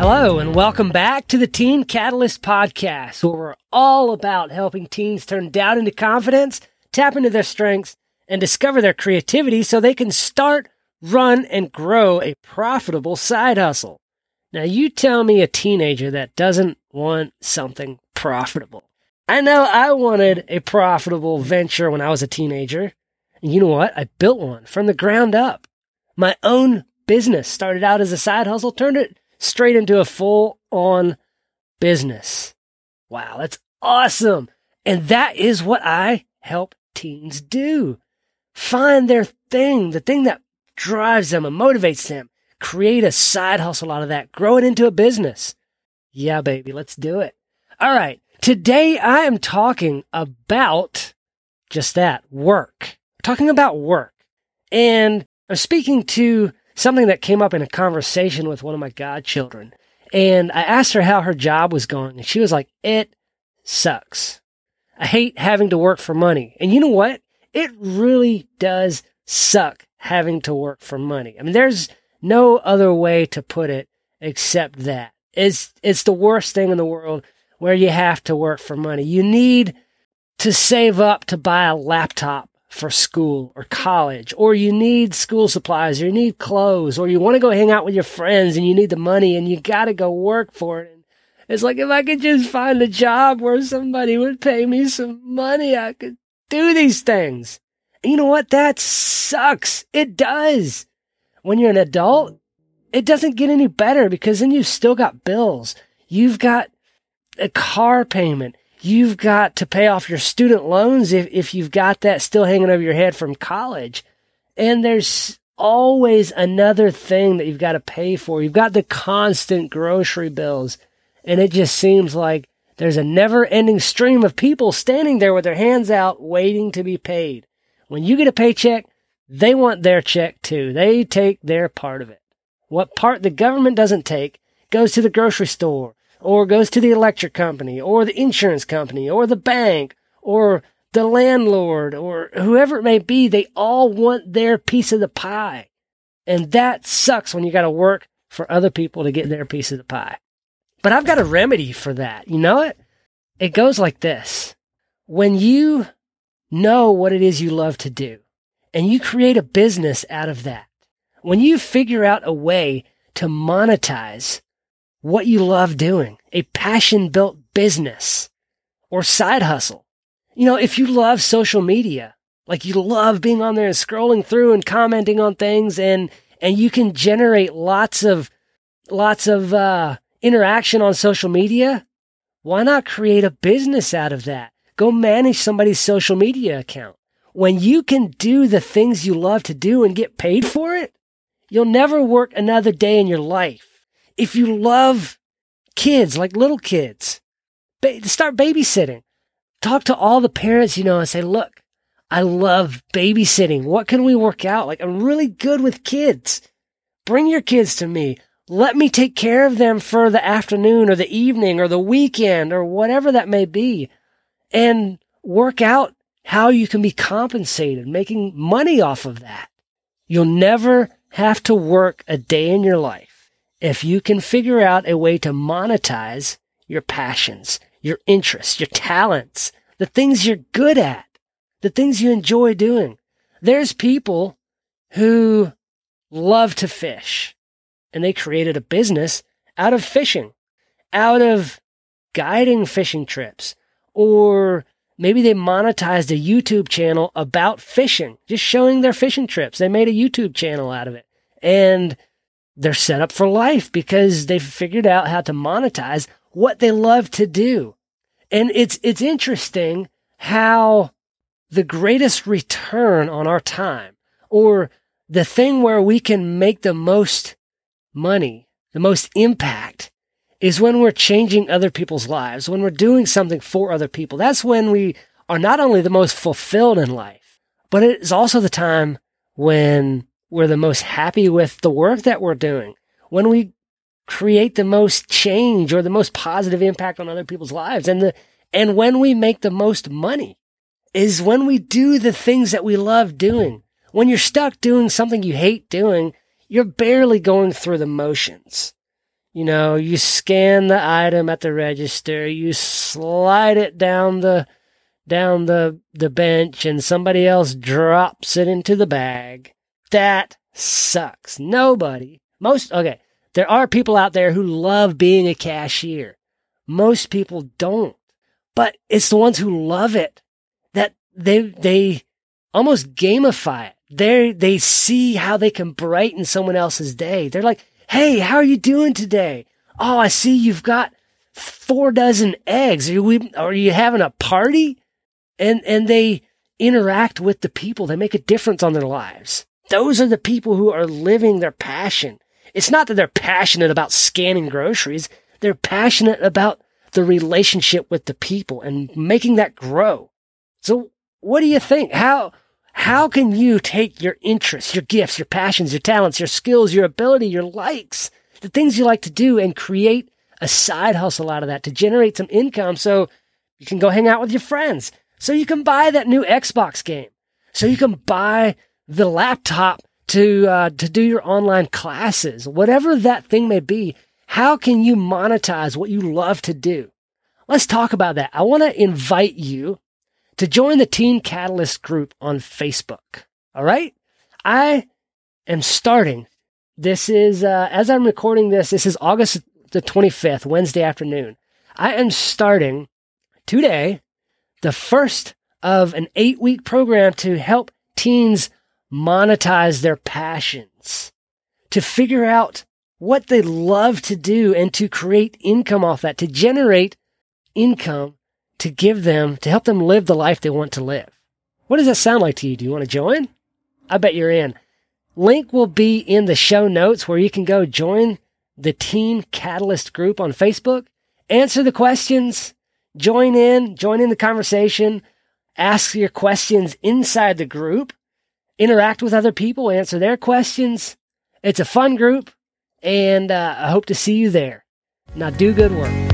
Hello, and welcome back to the Teen Catalyst Podcast, where we're all about helping teens turn doubt into confidence, tap into their strengths, and discover their creativity so they can start, run, and grow a profitable side hustle. Now, you tell me a teenager that doesn't want something profitable. I know I wanted a profitable venture when I was a teenager. And you know what? I built one from the ground up. My own business started out as a side hustle, turned it straight into a full on business. Wow, that's awesome. And that is what I help teens do. Find their thing, the thing that drives them and motivates them. Create a side hustle out of that. Grow it into a business. Yeah, baby, let's do it. All right. Today I am talking about just that work. talking about work. And I'm speaking to something that came up in a conversation with one of my godchildren. And I asked her how her job was going, and she was like, It sucks. I hate having to work for money. And you know what? It really does suck having to work for money. I mean, there's no other way to put it except that. It's, it's the worst thing in the world where you have to work for money. You need to save up to buy a laptop for school or college, or you need school supplies, or you need clothes, or you want to go hang out with your friends and you need the money and you got to go work for it. And it's like, if I could just find a job where somebody would pay me some money, I could do these things. And you know what? That sucks. It does. When you're an adult, it doesn't get any better because then you've still got bills. You've got a car payment. You've got to pay off your student loans if, if you've got that still hanging over your head from college. And there's always another thing that you've got to pay for. You've got the constant grocery bills. And it just seems like there's a never ending stream of people standing there with their hands out waiting to be paid. When you get a paycheck, they want their check too. They take their part of it. What part the government doesn't take goes to the grocery store or goes to the electric company or the insurance company or the bank or the landlord or whoever it may be, they all want their piece of the pie. And that sucks when you got to work for other people to get their piece of the pie. But I've got a remedy for that. You know it? It goes like this. When you know what it is you love to do and you create a business out of that, when you figure out a way to monetize what you love doing, a passion built business or side hustle. You know, if you love social media, like you love being on there and scrolling through and commenting on things and, and you can generate lots of, lots of, uh, interaction on social media. Why not create a business out of that? Go manage somebody's social media account. When you can do the things you love to do and get paid for it, you'll never work another day in your life if you love kids, like little kids, ba- start babysitting. Talk to all the parents you know and say, look, I love babysitting. What can we work out? Like, I'm really good with kids. Bring your kids to me. Let me take care of them for the afternoon or the evening or the weekend or whatever that may be and work out how you can be compensated, making money off of that. You'll never have to work a day in your life if you can figure out a way to monetize your passions, your interests, your talents, the things you're good at, the things you enjoy doing. There's people who love to fish and they created a business out of fishing, out of guiding fishing trips, or maybe they monetized a YouTube channel about fishing, just showing their fishing trips. They made a YouTube channel out of it. And they're set up for life because they've figured out how to monetize what they love to do. And it's, it's interesting how the greatest return on our time or the thing where we can make the most money, the most impact is when we're changing other people's lives, when we're doing something for other people. That's when we are not only the most fulfilled in life, but it is also the time when we're the most happy with the work that we're doing, when we create the most change or the most positive impact on other people's lives and the, and when we make the most money is when we do the things that we love doing. When you're stuck doing something you hate doing, you're barely going through the motions. you know, you scan the item at the register, you slide it down the down the the bench and somebody else drops it into the bag. That sucks. Nobody. Most okay, there are people out there who love being a cashier. Most people don't. But it's the ones who love it that they they almost gamify it. They they see how they can brighten someone else's day. They're like, Hey, how are you doing today? Oh, I see you've got four dozen eggs. Are you, are you having a party? And, and they interact with the people. They make a difference on their lives. Those are the people who are living their passion. It's not that they're passionate about scanning groceries. They're passionate about the relationship with the people and making that grow. So what do you think? How, how can you take your interests, your gifts, your passions, your talents, your skills, your ability, your likes, the things you like to do and create a side hustle out of that to generate some income so you can go hang out with your friends, so you can buy that new Xbox game, so you can buy the laptop to uh, to do your online classes, whatever that thing may be. How can you monetize what you love to do? Let's talk about that. I want to invite you to join the Teen Catalyst group on Facebook. All right. I am starting. This is, uh, as I'm recording this, this is August the 25th, Wednesday afternoon. I am starting today the first of an eight week program to help teens monetize their passions, to figure out what they love to do and to create income off that, to generate income to give them, to help them live the life they want to live. What does that sound like to you? Do you want to join? I bet you're in. Link will be in the show notes where you can go join the Teen Catalyst group on Facebook, answer the questions, join in, join in the conversation, ask your questions inside the group, interact with other people, answer their questions. It's a fun group, and uh, I hope to see you there. Now do good work.